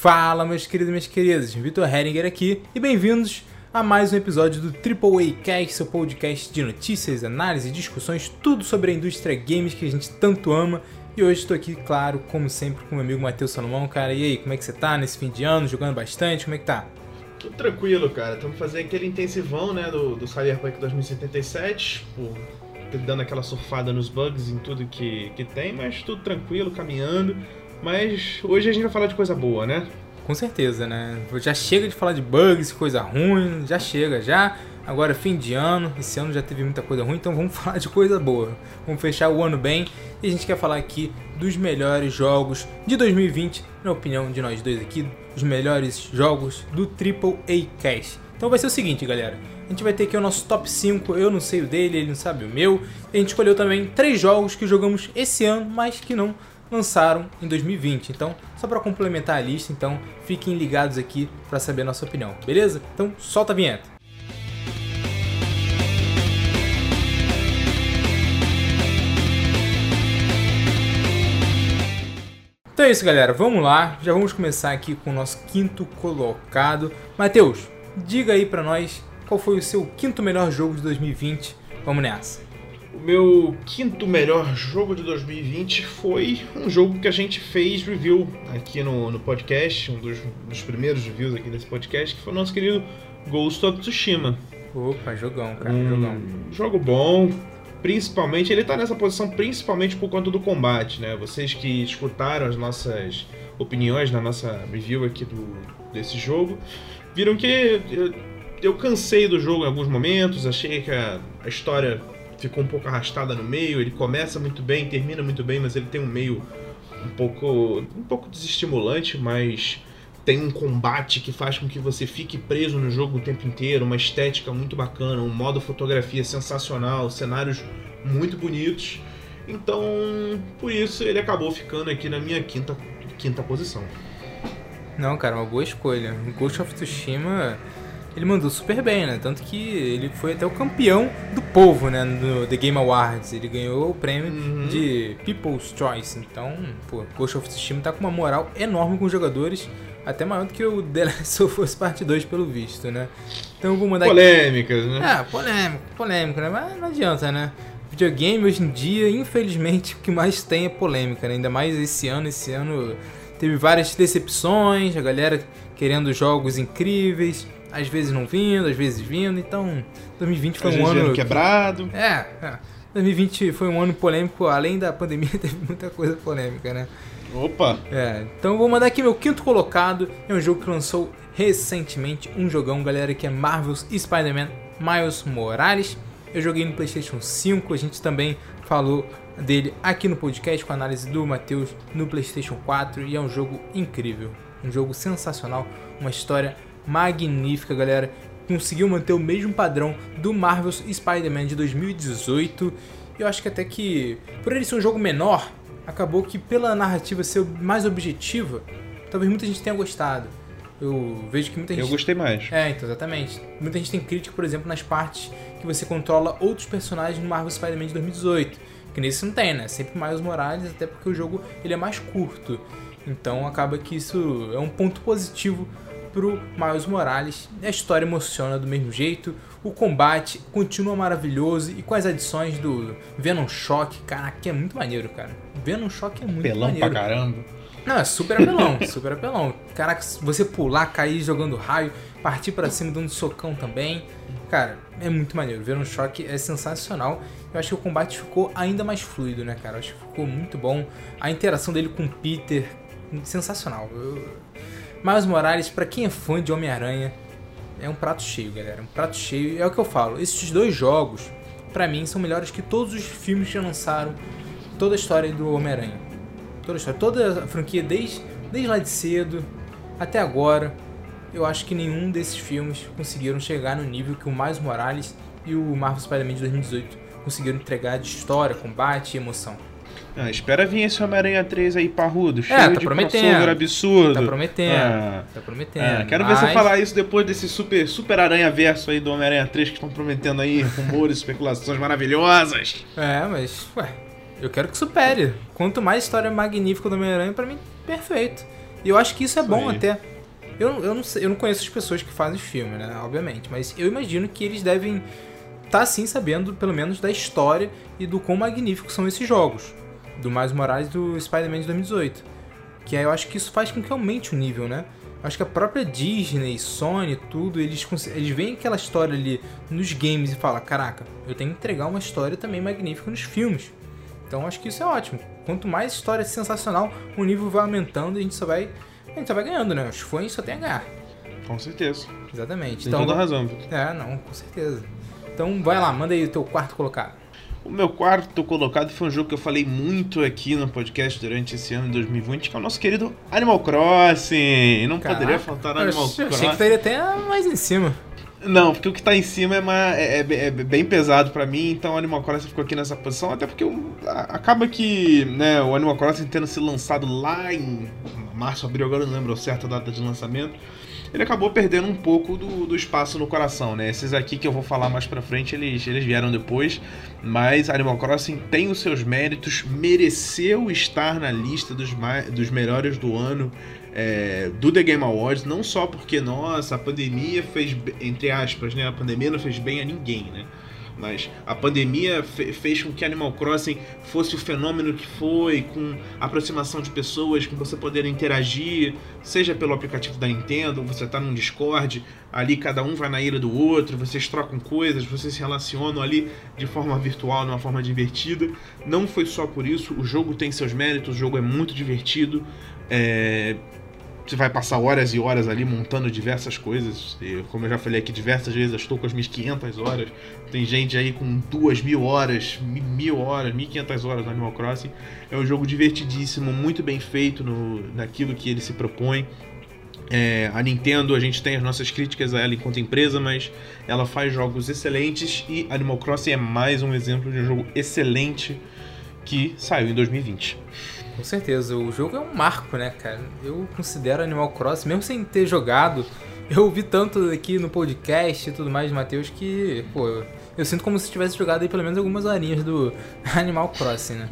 Fala, meus queridos e minhas queridas, Vitor Heringer aqui e bem-vindos a mais um episódio do AAA Cast, seu podcast de notícias, análise, discussões, tudo sobre a indústria games que a gente tanto ama. E hoje estou aqui, claro, como sempre, com meu amigo Matheus Salomão. Cara, e aí, como é que você tá nesse fim de ano? Jogando bastante? Como é que tá? Tudo tranquilo, cara. Estamos fazendo aquele intensivão, né, do, do Cyberpunk 2077, por, dando aquela surfada nos bugs em tudo que, que tem, mas tudo tranquilo, caminhando. Mas hoje a gente vai falar de coisa boa, né? Com certeza, né? Já chega de falar de bugs, coisa ruim, já chega, já. Agora fim de ano, esse ano já teve muita coisa ruim, então vamos falar de coisa boa. Vamos fechar o ano bem e a gente quer falar aqui dos melhores jogos de 2020, na opinião de nós dois aqui, os melhores jogos do AAA Cash. Então vai ser o seguinte, galera. A gente vai ter aqui o nosso top 5, eu não sei o dele, ele não sabe o meu. A gente escolheu também três jogos que jogamos esse ano, mas que não lançaram em 2020. Então, só para complementar a lista, então fiquem ligados aqui para saber a nossa opinião, beleza? Então, solta a vinheta. Então é isso, galera. Vamos lá. Já vamos começar aqui com o nosso quinto colocado. Matheus, diga aí para nós qual foi o seu quinto melhor jogo de 2020. Vamos nessa. O meu quinto melhor jogo de 2020 foi um jogo que a gente fez review aqui no, no podcast, um dos, dos primeiros reviews aqui desse podcast, que foi o nosso querido Ghost of Tsushima. Opa, jogão, cara, um jogão. Jogo bom, principalmente, ele tá nessa posição principalmente por conta do combate, né? Vocês que escutaram as nossas opiniões na nossa review aqui do, desse jogo, viram que eu, eu cansei do jogo em alguns momentos, achei que a, a história ficou um pouco arrastada no meio. Ele começa muito bem, termina muito bem, mas ele tem um meio um pouco, um pouco desestimulante, mas tem um combate que faz com que você fique preso no jogo o tempo inteiro, uma estética muito bacana, um modo fotografia sensacional, cenários muito bonitos. Então, por isso ele acabou ficando aqui na minha quinta, quinta posição. Não, cara, uma boa escolha. Ghost of Tsushima ele mandou super bem, né? Tanto que ele foi até o campeão do povo, né? No The Game Awards. Ele ganhou o prêmio uhum. de People's Choice. Então, pô, Ghost of Tsushima tá com uma moral enorme com os jogadores. Até maior do que o The Last of Us Part 2, pelo visto, né? Então eu vou mandar Polêmicas, aqui... né? Ah, polêmico, polêmico, né? Mas não adianta, né? Videogame hoje em dia, infelizmente, o que mais tem é polêmica, né? Ainda mais esse ano. Esse ano teve várias decepções, a galera querendo jogos incríveis às vezes não vindo, às vezes vindo, então 2020 foi às um ano quebrado. É, é, 2020 foi um ano polêmico, além da pandemia teve muita coisa polêmica, né? Opa! É, então vou mandar aqui meu quinto colocado, é um jogo que lançou recentemente, um jogão, galera, que é Marvel's Spider-Man Miles Morales. Eu joguei no PlayStation 5, a gente também falou dele aqui no podcast com a análise do Matheus no PlayStation 4 e é um jogo incrível, um jogo sensacional, uma história magnífica, galera. Conseguiu manter o mesmo padrão do Marvel's Spider-Man de 2018. Eu acho que até que, por ele ser um jogo menor, acabou que pela narrativa ser mais objetiva, talvez muita gente tenha gostado. Eu vejo que muita gente. Eu gostei mais. É, então, exatamente. Muita gente tem crítica, por exemplo, nas partes que você controla outros personagens no Marvel Spider-Man de 2018. Que nesse não tem, né? Sempre mais Morales, até porque o jogo ele é mais curto. Então acaba que isso é um ponto positivo pro Miles Morales. A história emociona do mesmo jeito, o combate continua maravilhoso e com as adições do Venom Shock, caraca, é muito maneiro, cara. Venom Shock é muito Pelão maneiro. pra caramba. Não, é super apelão, super apelão. Caraca, você pular, cair jogando raio, partir para cima dando socão também. Cara, é muito maneiro. Venom Shock é sensacional. Eu acho que o combate ficou ainda mais fluido, né, cara? Eu acho que ficou muito bom. A interação dele com o Peter, sensacional. Eu Miles Morales, para quem é fã de Homem-Aranha, é um prato cheio, galera. Um prato cheio. É o que eu falo. Esses dois jogos, para mim, são melhores que todos os filmes que lançaram. Toda a história do Homem-Aranha. Toda a história. Toda a franquia, desde, desde lá de cedo até agora. Eu acho que nenhum desses filmes conseguiram chegar no nível que o Miles Morales e o Marvel Spider-Man de 2018 conseguiram entregar de história, combate e emoção. Ah, espera vir esse Homem-Aranha 3 aí parrudo, cheio é, tá de prometendo. absurdo. Tá prometendo. Ah, tá prometendo. Ah, quero mas... ver você falar isso depois desse super, super aranha verso aí do Homem-Aranha 3 que estão prometendo aí rumores, especulações maravilhosas. É, mas, ué, eu quero que supere. Quanto mais história magnífica do Homem-Aranha, pra mim, perfeito. E eu acho que isso é Isso bom aí. até. Eu, eu, não sei, eu não conheço as pessoas que fazem os filmes, né? Obviamente. Mas eu imagino que eles devem estar sim sabendo, pelo menos, da história e do quão magníficos são esses jogos. Do Miles Morales do Spider-Man de 2018. Que aí eu acho que isso faz com que aumente o nível, né? Eu Acho que a própria Disney, Sony, tudo, eles, eles veem aquela história ali nos games e falam: caraca, eu tenho que entregar uma história também magnífica nos filmes. Então eu acho que isso é ótimo. Quanto mais história sensacional, o nível vai aumentando e a gente só vai. A gente só vai ganhando, né? Os fãs só tem a ganhar. Com certeza. Exatamente. Tem Então, toda a razão, é, não, com certeza. Então vai lá, manda aí o teu quarto colocado. O meu quarto colocado foi um jogo que eu falei muito aqui no podcast durante esse ano de 2020, que é o nosso querido Animal Crossing. Não Caraca, poderia faltar no eu Animal eu Crossing. achei que estaria até mais em cima. Não, porque o que tá em cima é, uma- é- é- é bem pesado pra mim, então o Animal Crossing ficou aqui nessa posição, até porque o- a- acaba que né, o Animal Crossing tendo sido lançado lá em março, abril, agora eu não lembro a certa data de lançamento, ele acabou perdendo um pouco do, do espaço no coração, né? Esses aqui que eu vou falar mais pra frente, eles, eles vieram depois, mas Animal Crossing tem os seus méritos, mereceu estar na lista dos, dos melhores do ano, é, do The Game Awards, não só porque, nossa, a pandemia fez, entre aspas, né? A pandemia não fez bem a ninguém, né? Mas a pandemia fe- fez com que Animal Crossing fosse o fenômeno que foi, com aproximação de pessoas, com você poder interagir, seja pelo aplicativo da Nintendo, você tá num Discord, ali cada um vai na ilha do outro, vocês trocam coisas, vocês se relacionam ali de forma virtual, de uma forma divertida. Não foi só por isso, o jogo tem seus méritos, o jogo é muito divertido. É, você vai passar horas e horas ali montando diversas coisas. E, como eu já falei aqui diversas vezes, eu estou com as minhas 500 horas. Tem gente aí com 2 mil horas, mi- mil horas, 1500 horas no Animal Crossing. É um jogo divertidíssimo, muito bem feito no, naquilo que ele se propõe. É, a Nintendo, a gente tem as nossas críticas a ela enquanto empresa, mas ela faz jogos excelentes e Animal Crossing é mais um exemplo de um jogo excelente que saiu em 2020. Com certeza, o jogo é um marco, né, cara? Eu considero Animal Crossing, mesmo sem ter jogado, eu ouvi tanto aqui no podcast e tudo mais de Matheus que, pô, eu, sinto como se tivesse jogado aí pelo menos algumas horinhas do Animal Crossing, né?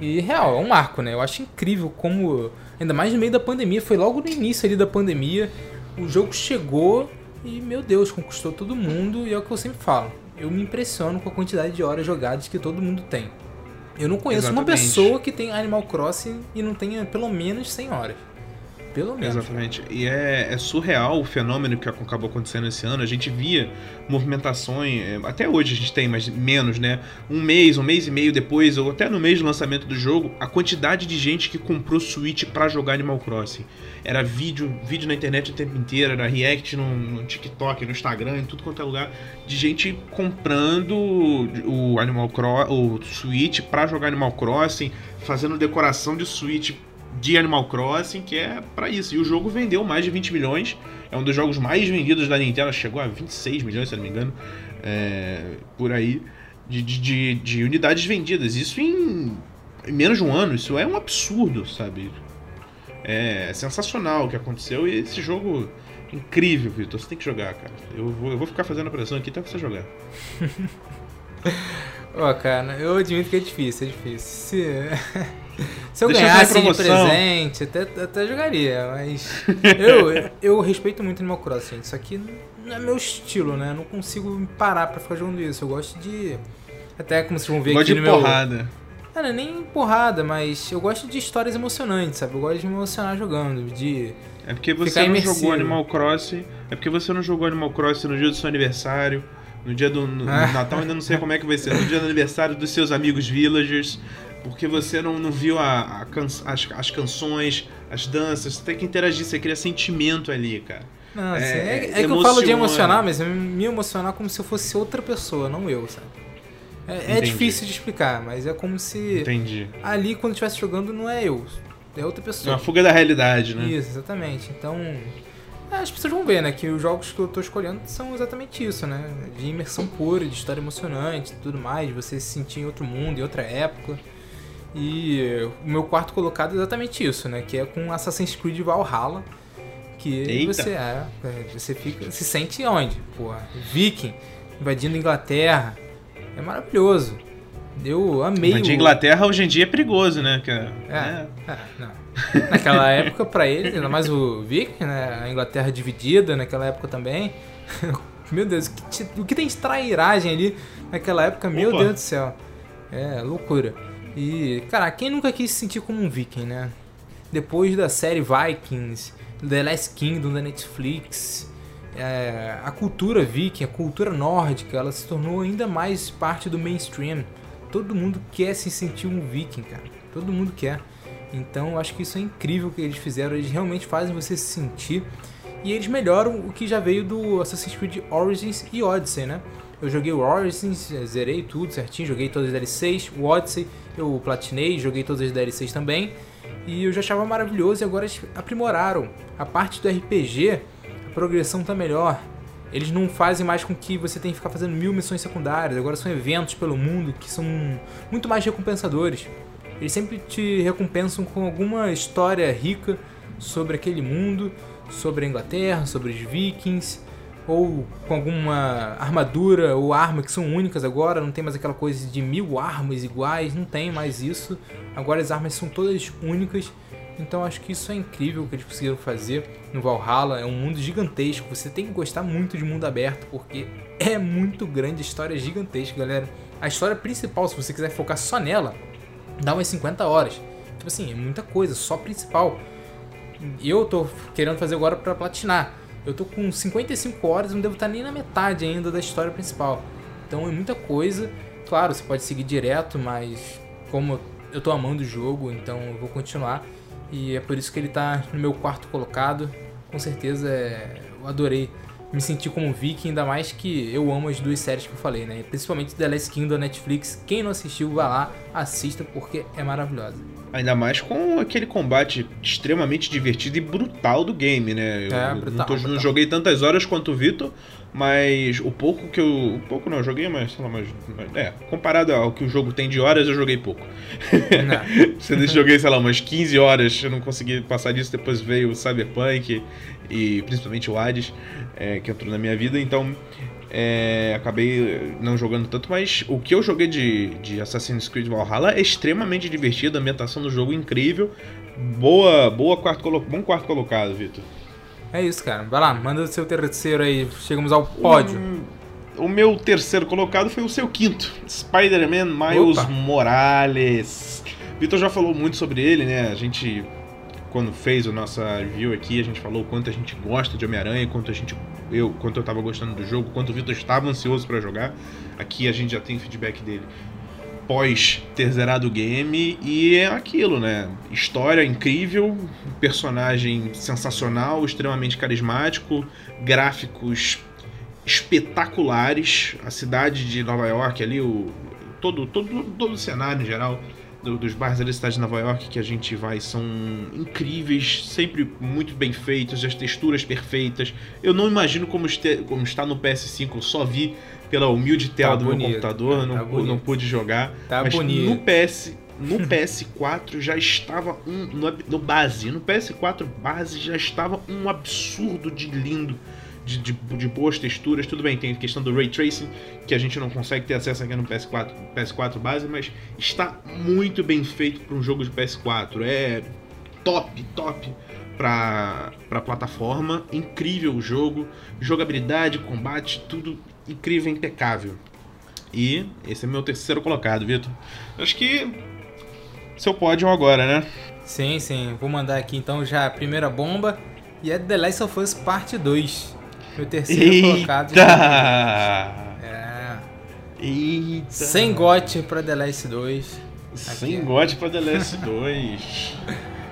E real, é um marco, né? Eu acho incrível como, ainda mais no meio da pandemia, foi logo no início ali da pandemia, o jogo chegou e, meu Deus, conquistou todo mundo e é o que eu sempre falo. Eu me impressiono com a quantidade de horas jogadas que todo mundo tem. Eu não conheço uma Exatamente. pessoa que tem Animal Crossing e não tenha pelo menos 100 horas. Pelo menos. Exatamente. E é, é surreal o fenômeno que acabou acontecendo esse ano. A gente via movimentações, é, até hoje a gente tem, mas menos, né? Um mês, um mês e meio depois, ou até no mês do lançamento do jogo, a quantidade de gente que comprou Switch pra jogar Animal Crossing. Era vídeo, vídeo na internet o tempo inteiro, era react no, no TikTok, no Instagram, em tudo quanto é lugar, de gente comprando o Animal Crossing, o Switch pra jogar Animal Crossing, fazendo decoração de Switch de Animal Crossing, que é pra isso. E o jogo vendeu mais de 20 milhões. É um dos jogos mais vendidos da Nintendo. Chegou a 26 milhões, se não me engano. é, por aí. De, de, de- de unidades vendidas. Isso em, em menos de um ano. Isso é um absurdo, sabe? É sensacional o que aconteceu. E esse jogo. Incrível, Vitor. Você tem que jogar, cara. Eu vou, eu vou ficar fazendo a pressão aqui até você jogar. Ó, cara, eu admito que é difícil, é difícil. Se, Se eu Deixa eu ganhasse de presente, até, até jogaria, mas. eu, eu respeito muito Animal Crossing, gente. Isso aqui não é meu estilo, né? Eu não consigo parar pra ficar jogando isso. Eu gosto de. Até como vocês vão ver Gosto aqui de no meu. porrada. Cara, nem porrada, mas eu gosto de histórias emocionantes, sabe? Eu gosto de me emocionar jogando, de. É porque você não imersivo. jogou Animal Crossing. É porque você não jogou Animal Crossing no dia do seu aniversário. No dia do no, no Ah. Natal, ainda não sei como é que vai ser. No dia do aniversário dos seus amigos villagers. Porque você não, não viu a, a can- as, as canções, as danças. Você tem que interagir, você cria sentimento ali, cara. Não, É, assim, é, é, é que eu falo de emociona. emocionar, mas é me emocionar como se eu fosse outra pessoa, não eu, sabe? É, é difícil de explicar, mas é como se Entendi. ali quando estivesse jogando não é eu, é outra É pessoa. uma fuga da realidade, né? Isso, exatamente. Então, é, as pessoas vão ver, né, que os jogos que eu tô escolhendo são exatamente isso, né? De imersão pura, de história emocionante, tudo mais, de você se sentir em outro mundo, em outra época. E o meu quarto colocado é exatamente isso, né? Que é com Assassin's Creed Valhalla. Que Eita. você é, é, você fica, se sente onde? Porra, viking, invadindo Inglaterra. É maravilhoso. Eu amei Mas de o- Inglaterra hoje em dia é perigoso, né? cara? é, é, não. Naquela época, para eles, ainda mais o Vic, né? A Inglaterra dividida naquela época também. Meu Deus, o que, o que tem de trairagem ali naquela época? Meu Opa. Deus do céu. É, loucura. E, cara, quem nunca quis se sentir como um viking, né? Depois da série Vikings, The Last Kingdom da Netflix, é, a cultura viking, a cultura nórdica, ela se tornou ainda mais parte do mainstream. Todo mundo quer se sentir um viking, cara. Todo mundo quer. Então eu acho que isso é incrível que eles fizeram. Eles realmente fazem você se sentir. E eles melhoram o que já veio do Assassin's Creed Origins e Odyssey, né? Eu joguei o Origins, zerei tudo certinho, joguei todas as DLCs. O Odyssey eu platinei, joguei todas as DLCs também. E eu já achava maravilhoso e agora eles aprimoraram. A parte do RPG, a progressão tá melhor. Eles não fazem mais com que você tenha que ficar fazendo mil missões secundárias. Agora são eventos pelo mundo que são muito mais recompensadores. Eles sempre te recompensam com alguma história rica sobre aquele mundo, sobre a Inglaterra, sobre os vikings, ou com alguma armadura ou arma que são únicas agora. Não tem mais aquela coisa de mil armas iguais, não tem mais isso. Agora as armas são todas únicas. Então acho que isso é incrível o que eles conseguiram fazer no Valhalla. É um mundo gigantesco. Você tem que gostar muito de mundo aberto porque é muito grande, a história é gigantesca, galera. A história principal, se você quiser focar só nela, dá umas 50 horas. Tipo assim, é muita coisa, só principal. Eu tô querendo fazer agora pra platinar. Eu tô com 55 horas, não devo estar nem na metade ainda da história principal. Então é muita coisa. Claro, você pode seguir direto, mas como eu tô amando o jogo, então eu vou continuar. E é por isso que ele tá no meu quarto colocado. Com certeza é... eu adorei me sentir como um viking, ainda mais que eu amo as duas séries que eu falei, né? Principalmente The Last Kingdom da Netflix. Quem não assistiu, vá lá, assista, porque é maravilhosa. Ainda mais com aquele combate extremamente divertido e brutal do game, né? Eu, É, brutal, não, tô- não joguei tantas horas quanto o Vitor, mas o pouco que eu. O pouco não, eu joguei, mas sei lá, mas. É, comparado ao que o jogo tem de horas, eu joguei pouco. Se eu joguei, sei lá, umas 15 horas, eu não consegui passar disso, depois veio o Cyberpunk e principalmente o Hades, é, que entrou na minha vida, então é, acabei não jogando tanto, mas o que eu joguei de, de Assassin's Creed Valhalla é extremamente divertido, a ambientação do jogo é incrível, boa, boa quarto colo- bom quarto colocado, Vitor. É isso, cara. Vai lá, manda o seu terceiro aí. Chegamos ao pódio. O, o meu terceiro colocado foi o seu quinto, Spider-Man Miles Opa. Morales. Vitor já falou muito sobre ele, né? A gente, quando fez a nossa review aqui, a gente falou quanto a gente gosta de Homem-Aranha, quanto a gente, eu, quanto eu tava gostando do jogo, quanto o Vitor estava ansioso pra jogar. Aqui a gente já tem feedback dele pós ter zerado o game e é aquilo, né? História incrível, personagem sensacional, extremamente carismático, gráficos espetaculares, a cidade de Nova York ali, o todo todo todo o cenário em geral do- dos bairros da cidade de Nova York que a gente vai são incríveis, sempre muito bem feitos, as texturas perfeitas. Eu não imagino como, este, como está no PS5, eu só vi pela humilde tela Tá do bonito, meu computador, tá não, bonito. não pude jogar. Tá mas bonito. no PS, no PS4 já estava um no, no base, no PS4 base já estava um absurdo de lindo. De, de, de boas texturas, tudo bem, tem a questão do Ray Tracing, que a gente não consegue ter acesso aqui no PS4, PS4 base, mas está muito bem feito para um jogo de PS4. É top, top para para plataforma, incrível o jogo, jogabilidade, combate, tudo incrível, impecável. E esse é meu terceiro colocado, Vitor. Acho que seu pódio agora, né? Sim, sim. Vou mandar aqui então já a primeira bomba. E é The Last of Us Parte 2. Meu terceiro colocado. Eita! É. Eita! Sem gote pra The Last 2. Sem Aqui. God pra The Last 2.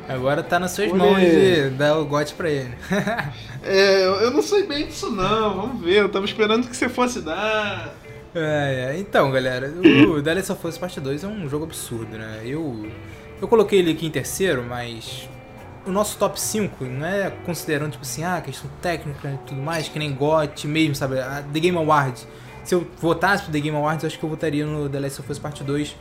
Agora tá nas suas Olê. mãos de dar o gote pra ele. É, eu não sei bem disso não, vamos ver. Eu tava esperando que você fosse dar. É, é. Então, galera, o The Last of Us Parte 2 é um jogo absurdo, né? Eu, eu coloquei ele aqui em terceiro, mas o nosso top 5 não é considerando, tipo assim, ah, questão técnica e tudo mais, que nem GOT mesmo, sabe? A The Game Awards. Se eu votasse pro The Game Awards, eu acho que eu votaria no The Last of Us Parte 2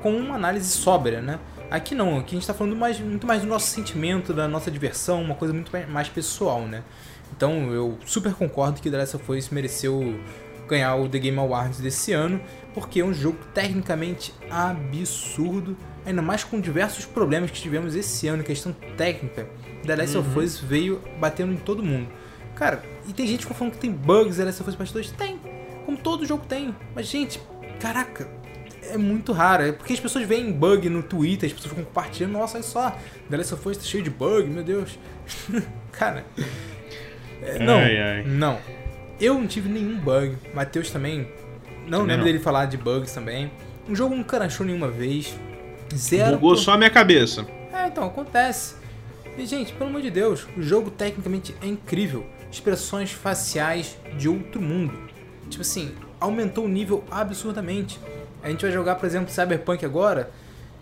com uma análise sóbria, né? Aqui não, aqui a gente tá falando mais, muito mais do nosso sentimento, da nossa diversão, uma coisa muito mais pessoal, né? Então eu super concordo que The Last of Us mereceu ganhar o The Game Awards desse ano, porque é um jogo tecnicamente absurdo ainda mais com diversos problemas que tivemos esse ano, questão técnica, The Last of Us veio batendo em todo mundo. Cara, e tem gente que ficou falando que tem bugs The Last of Us Part 2. Tem, como todo jogo tem. Mas, gente, caraca, é muito raro. É porque as pessoas veem bug no Twitter, as pessoas ficam compartilhando. Nossa, olha só, The Last of Us tá cheio de bug, meu Deus. Cara, é, não, Ai, ai. não. Eu não tive nenhum bug. Matheus também. Não Também lembro não. dele falar de bugs também. O jogo não crashou nenhuma vez. Zero. Bugou só a minha cabeça. É, então, acontece. E, gente, pelo amor de Deus, o jogo tecnicamente é incrível. Expressões faciais de outro mundo. Tipo assim, aumentou o nível absurdamente. A gente vai jogar, por exemplo, Cyberpunk agora.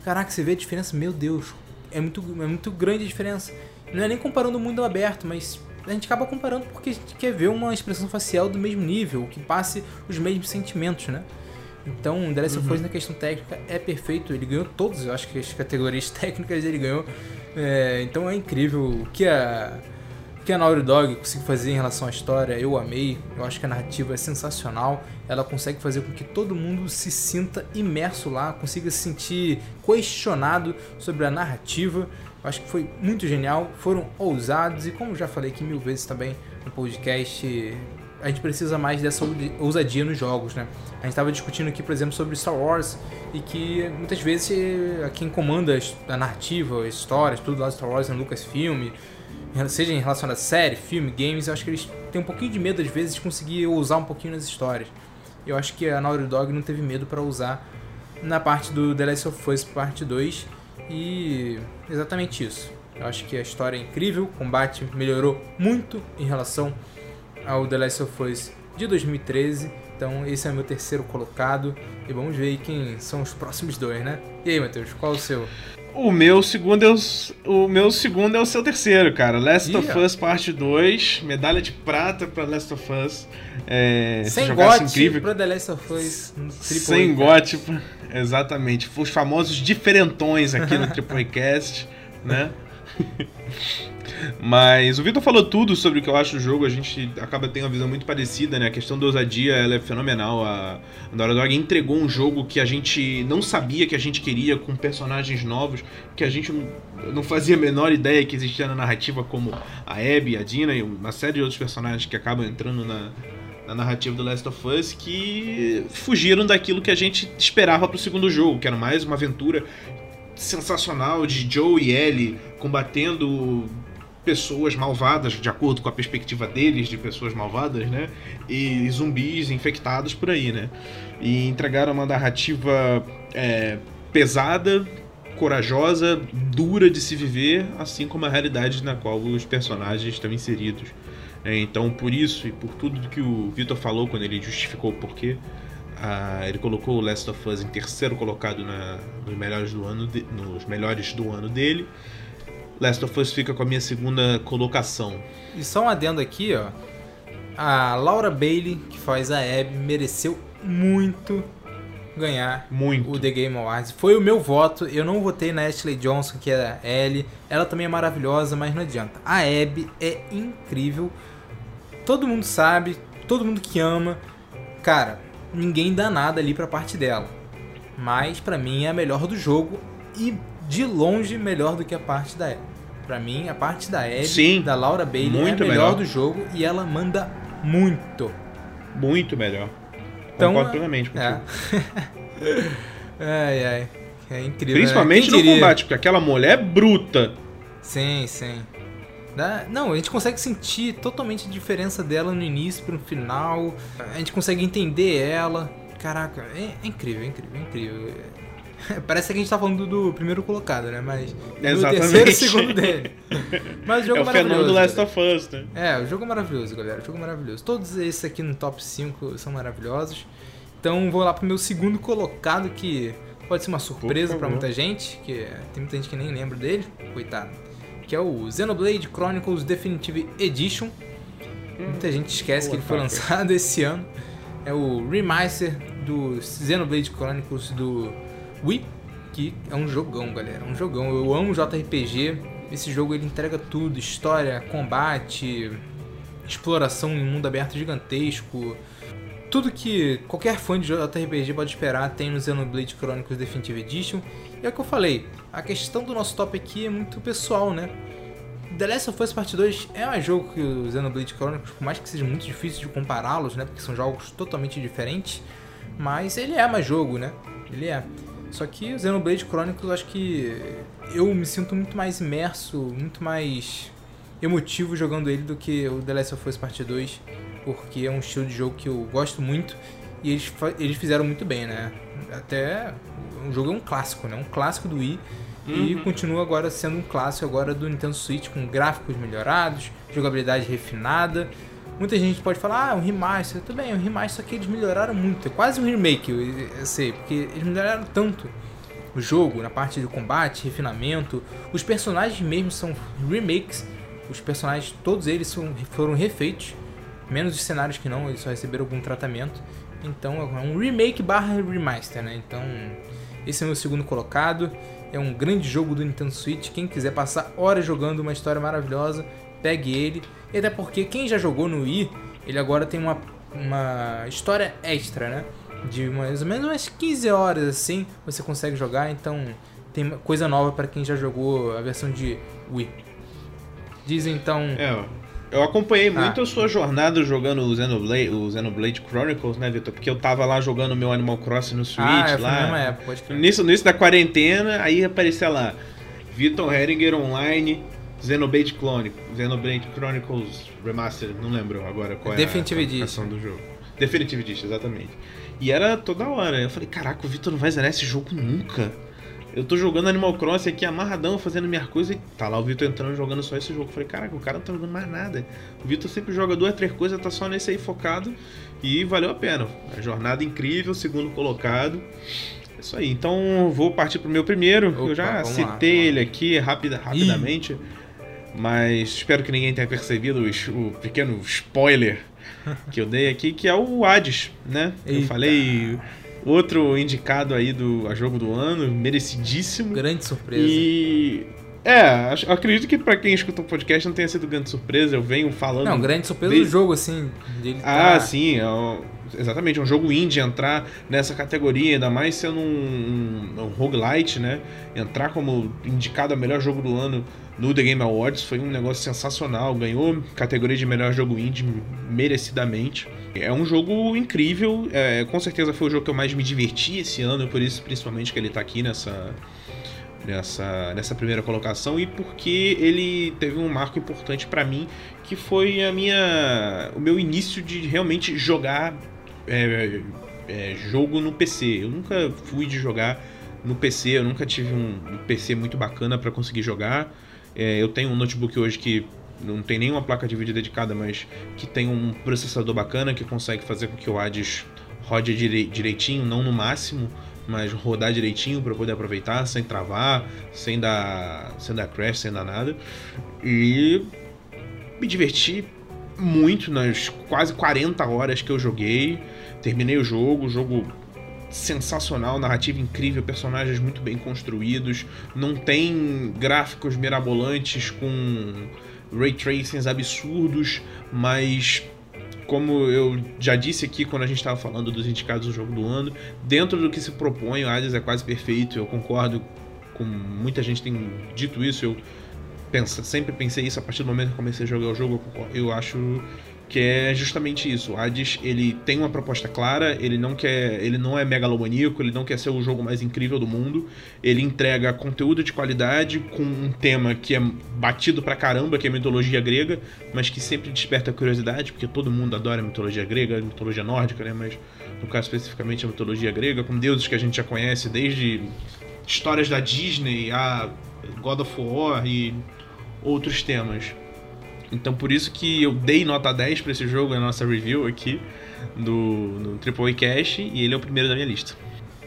Caraca, você vê a diferença? Meu Deus, é muito, é muito grande a diferença. Não é nem comparando o mundo aberto, mas a gente acaba comparando porque a gente quer ver uma expressão facial do mesmo nível, que passe os mesmos sentimentos, né? Então, The Last of Us na questão técnica é perfeito. Ele ganhou todas, eu acho que as categorias técnicas ele ganhou. É, então é incrível o que a, o que a Naughty Dog conseguiu fazer em relação à história. Eu amei. Eu acho que a narrativa é sensacional. Ela consegue fazer com que todo mundo se sinta imerso lá, consiga se sentir questionado sobre a narrativa. Eu acho que foi muito genial. Foram ousados e, como já falei aqui mil vezes também no podcast, a gente precisa mais dessa ousadia nos jogos, né? A gente estava discutindo aqui, por exemplo, sobre Star Wars e que muitas vezes quem comanda a narrativa, as histórias, tudo lá do Star Wars no Lucasfilm, seja em relação a série, filme, games, eu acho que eles têm um pouquinho de medo às vezes de conseguir ousar um pouquinho nas histórias. Eu acho que a Naughty Dog não teve medo para usar na parte do The Last of Us Parte 2 e exatamente isso. Eu acho que a história é incrível, o combate melhorou muito em relação ao The Last of Us de 2013. Então esse é o meu terceiro colocado. E vamos ver aí quem são os próximos dois, né? E aí, Matheus, qual é o seu? O meu segundo é o, o meu segundo é o seu terceiro, cara. Last of. Us Parte 2, medalha de prata pra Last of Us. É, Sem gote incrível. pra The Last of Us no Triple Sem gote, pra- exatamente. Os famosos diferentões aqui no Triple Cast, né? Mas o Vitor falou tudo sobre o que eu acho do jogo, a gente acaba tendo uma visão muito parecida, né? A questão da ousadia ela é fenomenal. A a Naughty Dog entregou um jogo que a gente não sabia que a gente queria, com personagens novos, que a gente não, fazia a menor ideia que existia na narrativa, como a Abby, a Dina e uma série de outros personagens que acabam entrando na, na narrativa do Last of Us que fugiram daquilo que a gente esperava pro segundo jogo, que era mais uma aventura sensacional de Joe e Ellie combatendo pessoas malvadas, de acordo com a perspectiva deles, de pessoas malvadas, né? E zumbis infectados por aí, né? E entregaram uma narrativa é, pesada, corajosa, dura de se viver, assim como a realidade na qual os personagens estão inseridos. É, então, por isso e por tudo que o Vitor falou quando ele justificou o porquê, ele colocou o Last of Us em terceiro colocado na- nos, melhores do ano de- nos melhores do ano dele. Last of Us fica com a minha segunda colocação. E só um adendo aqui, ó. A Laura Bailey, que faz a Abby, mereceu muito ganhar Muito. o The Game Awards. Foi o meu voto. Eu não votei na Ashley Johnson, que é a Ellie. Ela também é maravilhosa, mas não adianta. A Abby é incrível. Todo mundo sabe, todo mundo que ama. Cara, ninguém dá nada ali pra parte dela. Mas pra mim é a melhor do jogo e de longe melhor do que a parte da Abby. Pra mim, a parte da Abby, Sim, da Laura Bailey é a muito melhor, melhor. do jogo e ela manda muito. Muito melhor. Então, Concordo plenamente contigo. É. ai, ai. É incrível. Principalmente né? no combate, porque aquela mulher é bruta. Sim, sim. Não, a gente consegue sentir totalmente a diferença dela no início pro final. A gente consegue entender ela. Caraca, é, é incrível, é incrível, é incrível. Parece que a gente tá falando do primeiro colocado, né? Mas do Exatamente. terceiro e segundo dele. Mas o jogo é o maravilhoso. do Last of Us, né? É, o jogo é maravilhoso, galera. O jogo é maravilhoso. Todos esses aqui no top 5 são maravilhosos. Então vou lá pro meu segundo colocado, que pode ser uma surpresa favor. muita gente, que tem muita gente que nem lembra dele, coitado. Que é o Xenoblade Chronicles Definitive Edition. Muita gente esquece que ele foi Boa, lançado esse ano. É o remaster do Xenoblade Chronicles do Wii, que é um jogão, galera. Um jogão. Eu amo JRPG. Esse jogo ele entrega tudo: história, combate, exploração em um mundo aberto gigantesco. tudo que qualquer fã de JRPG pode esperar tem no Xenoblade Chronicles Definitive Edition. E é o que eu falei, a questão do nosso top aqui é muito pessoal, né? The Last of Us Part 2 é mais jogo que o Xenoblade Chronicles, por mais que seja muito difícil de compará-los, né? Porque são jogos totalmente diferentes, mas ele é mais jogo, né? Ele é. Só que o Xenoblade Chronicles, eu acho que eu me sinto muito mais imerso, muito mais emotivo jogando ele do que o The Last of Us Part 2, porque é um estilo de jogo que eu gosto muito e eles, eles fizeram muito bem, né? Até o jogo é um clássico, né? Um clássico do Wii uhum. e continua agora sendo um clássico agora do Nintendo Switch com gráficos melhorados, jogabilidade refinada. Muita gente pode falar, ah, é um remaster. Tudo bem, é um remaster, só que eles melhoraram muito. É quase um remake, eu, sei, porque eles melhoraram tanto o jogo, na parte de combate, refinamento. Os personagens mesmo são remakes. Os personagens, todos eles são, foram refeitos. Menos os cenários que não, eles só receberam algum tratamento. Então é um remake barra remaster, né? Então esse é o meu segundo colocado. É um grande jogo do Nintendo Switch. Quem quiser passar horas jogando uma história maravilhosa, pegue ele. E até porque quem já jogou no Wii, ele agora tem uma, uma história extra, né? De mais ou menos umas 15 horas assim, você consegue jogar. Então tem coisa nova para quem já jogou a versão de Wii. Diz então. É, eu acompanhei ah. muito a sua jornada jogando o Xenoblade, o Xenoblade Chronicles, né, Vitor? Porque eu tava lá jogando meu Animal Crossing no Switch ah, é, lá. Na época, pode início, no início da quarentena, aí aparecia lá. Vitor Heringer Online, Xenoblade Chronicles, Xenoblade Chronicles Remastered, não lembro agora qual é Definitive a Edition do jogo. Definitive Edition, exatamente. E era toda hora. Eu falei, caraca, o Vitor não vai zerar esse jogo nunca. Eu tô jogando Animal Crossing aqui amarradão, fazendo minha coisa e tá lá o Vitor entrando jogando só esse jogo. Eu falei, caraca, o cara não tá jogando mais nada. O Vitor sempre joga duas, três coisas, tá só nesse aí focado e valeu a pena. A jornada incrível, segundo colocado. É isso aí. Então vou partir pro meu primeiro. Opa, eu já citei lá, ele aqui rapida, rapidamente, Ih. Mas espero que ninguém tenha percebido o, pequeno spoiler que eu dei aqui, que é o Hades, né? Eita. Eu falei Outro indicado aí do a jogo do ano, merecidíssimo. Grande surpresa. E é, acredito que para quem escuta o podcast não tenha sido grande surpresa, eu venho falando. Não, grande surpresa do jogo, assim. ah, tá... sim, é um, exatamente, um jogo indie entrar nessa categoria, ainda mais sendo um, um, um roguelite, né? Entrar como indicado a melhor jogo do ano no The Game Awards foi um negócio sensacional, ganhou categoria de melhor jogo indie merecidamente. É um jogo incrível, é, com certeza foi o jogo que eu mais me diverti esse ano, por isso principalmente que ele tá aqui nessa, nessa, nessa primeira colocação e porque ele teve um marco importante para mim, que foi a minha, o meu início de realmente jogar é, é, jogo no PC. Eu nunca fui de jogar no PC, eu nunca tive um PC muito bacana para conseguir jogar. É, eu tenho um notebook hoje que não tem nenhuma placa de vídeo dedicada, mas que tem um processador bacana que consegue fazer com que o Hades rode direitinho, não no máximo, mas rodar direitinho para poder aproveitar, sem travar, sem dar, sem dar crash, sem dar nada. E me diverti muito nas quase 40 horas que eu joguei. Terminei o jogo, o jogo sensacional, narrativa incrível, personagens muito bem construídos, não tem gráficos mirabolantes com ray tracings absurdos, mas como eu já disse aqui quando a gente estava falando dos indicados do jogo do ano, dentro do que se propõe, o Hades é quase perfeito. Eu concordo com muita gente tem dito isso. Eu penso, sempre pensei isso a partir do momento que comecei a jogar o jogo. Eu, eu acho que é justamente isso. O Hades, ele tem uma proposta clara, ele não quer, ele não é megalomaníaco, ele não quer ser o jogo mais incrível do mundo. Ele entrega conteúdo de qualidade com um tema que é batido pra caramba, que é mitologia grega, mas que sempre desperta curiosidade, porque todo mundo adora mitologia grega, mitologia nórdica, né, mas no caso especificamente a mitologia grega, com deuses que a gente já conhece desde histórias da Disney a God of War e outros temas. Então por isso que eu dei nota 10 para esse jogo, a nossa review aqui do, no Triple Cash, e ele é o primeiro da minha lista.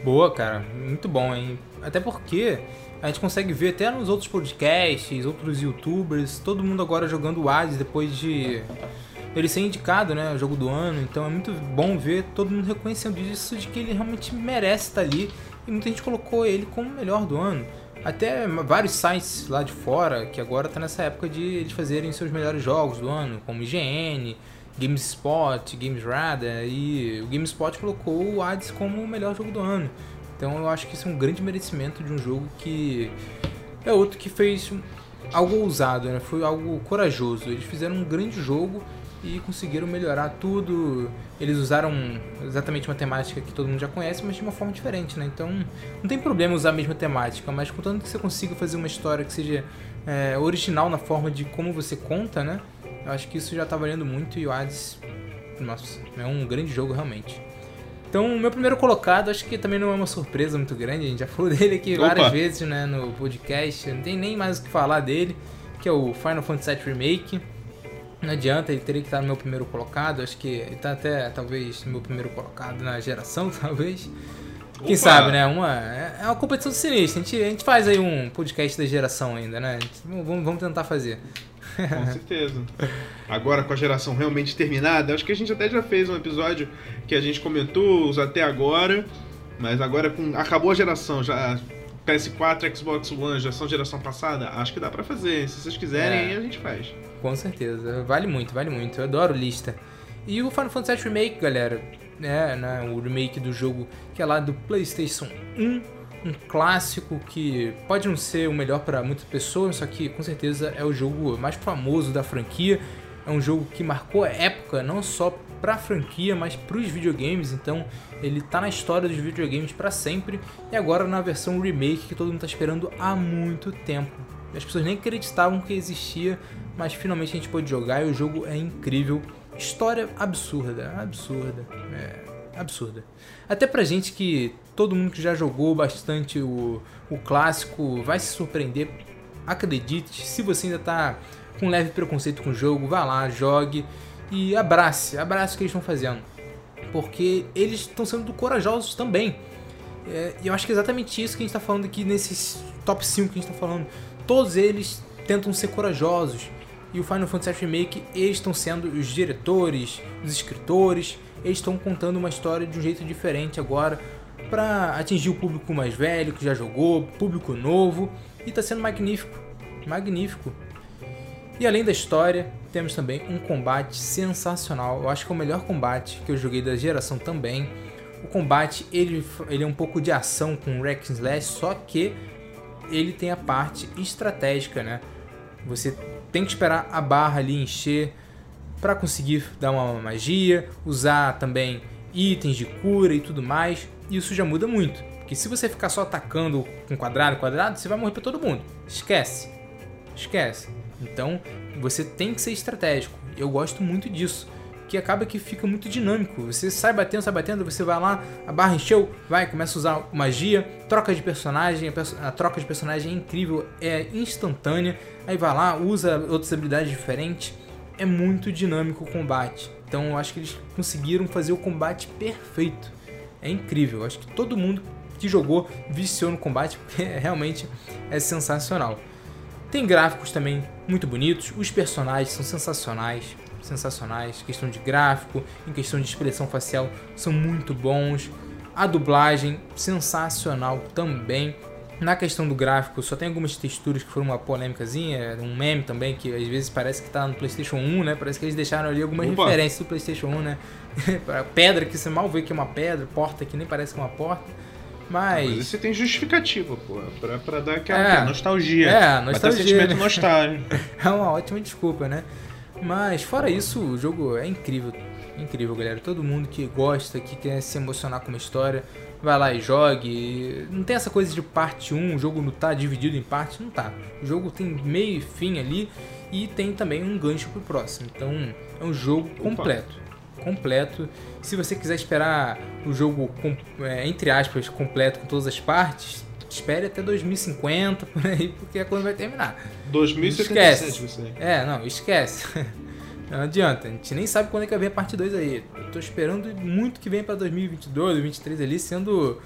Boa, cara. Muito bom, hein? Até porque a gente consegue ver até nos outros podcasts, outros youtubers, todo mundo agora jogando o Hades depois de ele ser indicado, né, o jogo do ano. Então é muito bom ver todo mundo reconhecendo isso de que ele realmente merece estar ali e muita gente colocou ele como o melhor do ano. Até vários sites lá de fora que agora tá nessa época de, de fazerem seus melhores jogos do ano, como IGN GameSpot, GamesRadar e o GameSpot colocou o Hades como o melhor jogo do ano. Então eu acho que isso é um grande merecimento de um jogo que é outro que fez algo ousado, né? Foi algo corajoso. Eles fizeram um grande jogo e conseguiram melhorar tudo. Eles usaram exatamente uma temática que todo mundo já conhece, mas de uma forma diferente, né? Então não tem problema usar a mesma temática, mas contanto que você consiga fazer uma história que seja é, original na forma de como você conta, né? Eu acho que isso já tá valendo muito e o Hades, nossa, é um grande jogo realmente. Então, o meu primeiro colocado, acho que também não é uma surpresa muito grande, a gente já falou dele aqui Opa. várias vezes né, no podcast, não tem nem mais o que falar dele, que é o Final Fantasy VII Remake. Não adianta, ele teria que estar no meu primeiro colocado, acho que ele tá até, talvez, no meu primeiro colocado na geração, talvez. Quem Opa. sabe, né? Uma, é, é uma competição sinistra. A gente, a gente faz aí um podcast da geração ainda, né? Gente, vamos, vamos tentar fazer. Com certeza. Agora com a geração realmente terminada, acho que a gente até já fez um episódio que a gente comentou os até agora, mas agora com acabou a geração, já PS4, Xbox One já são geração passada, acho que dá para fazer. Se vocês quiserem, é. a gente faz. Com certeza. Vale muito, vale muito. Eu adoro lista. E o Final Fantasy VII Remake, galera, é, né, o remake do jogo que é lá do PlayStation 1 um clássico que pode não ser o melhor para muitas pessoas, só que com certeza é o jogo mais famoso da franquia. É um jogo que marcou a época não só para a franquia, mas para os videogames. Então ele tá na história dos videogames para sempre e agora na versão remake que todo mundo está esperando há muito tempo. As pessoas nem acreditavam que existia, mas finalmente a gente pôde jogar e o jogo é incrível. História absurda, absurda, é absurda. Até pra gente que todo mundo que já jogou bastante o, o clássico vai se surpreender. Acredite, se você ainda tá com leve preconceito com o jogo, vá lá, jogue e abrace, abrace o que eles estão fazendo. Porque eles estão sendo corajosos também. É, e eu acho que é exatamente isso que a gente está falando aqui nesses top 5 que a gente está falando. Todos eles tentam ser corajosos. E o Final Fantasy Remake, eles estão sendo os diretores, os escritores, eles estão contando uma história de um jeito diferente agora, para atingir o público mais velho que já jogou, público novo, e está sendo magnífico, magnífico. E além da história, temos também um combate sensacional. Eu acho que é o melhor combate que eu joguei da geração também. O combate ele, ele é um pouco de ação com Rex Slash, só que ele tem a parte estratégica, né? Você tem que esperar a barra ali encher para conseguir dar uma magia, usar também itens de cura e tudo mais isso já muda muito. Porque se você ficar só atacando com quadrado, quadrado, você vai morrer para todo mundo. Esquece. Esquece. Então, você tem que ser estratégico. Eu gosto muito disso. Que acaba que fica muito dinâmico. Você sai batendo, sai batendo, você vai lá, a barra encheu, vai, começa a usar magia, troca de personagem, a, troca de personagem é incrível, é instantânea. Aí vai lá, usa outras habilidades diferentes. É muito dinâmico o combate. Então eu acho que eles conseguiram fazer o combate perfeito é incrível. Acho que todo mundo que jogou viciou no combate porque realmente é sensacional. Tem gráficos também muito bonitos, os personagens são sensacionais, sensacionais, questão de gráfico, em questão de expressão facial são muito bons. A dublagem sensacional também. Na questão do gráfico, só tem algumas texturas que foram uma polêmicazinha, um meme também, que às vezes parece que tá no PlayStation 1, né? Parece que eles deixaram ali algumas Opa. referências do PlayStation 1, né? pedra que você mal vê que é uma pedra, porta que nem parece que é uma porta. Mas. Mas você tem justificativa, pô. Pra, pra dar aquela é, nostalgia. É, nostalgia. sentimento nostálgico. é uma ótima desculpa, né? Mas fora isso, o jogo é incrível. Incrível, galera. Todo mundo que gosta, que quer se emocionar com uma história, vai lá e jogue. Não tem essa coisa de parte 1, o jogo não tá dividido em partes, não tá. O jogo tem meio e fim ali e tem também um gancho pro próximo. Então é um jogo completo completo. Se você quiser esperar o jogo, é, entre aspas, completo com todas as partes, espere até 2050 por aí, porque é quando vai terminar. 2077 esquece. você. É, não, esquece. Não adianta, a gente nem sabe quando é que vai vir a parte 2 aí. Eu tô esperando muito que venha para 2022, 2023 ali, sendo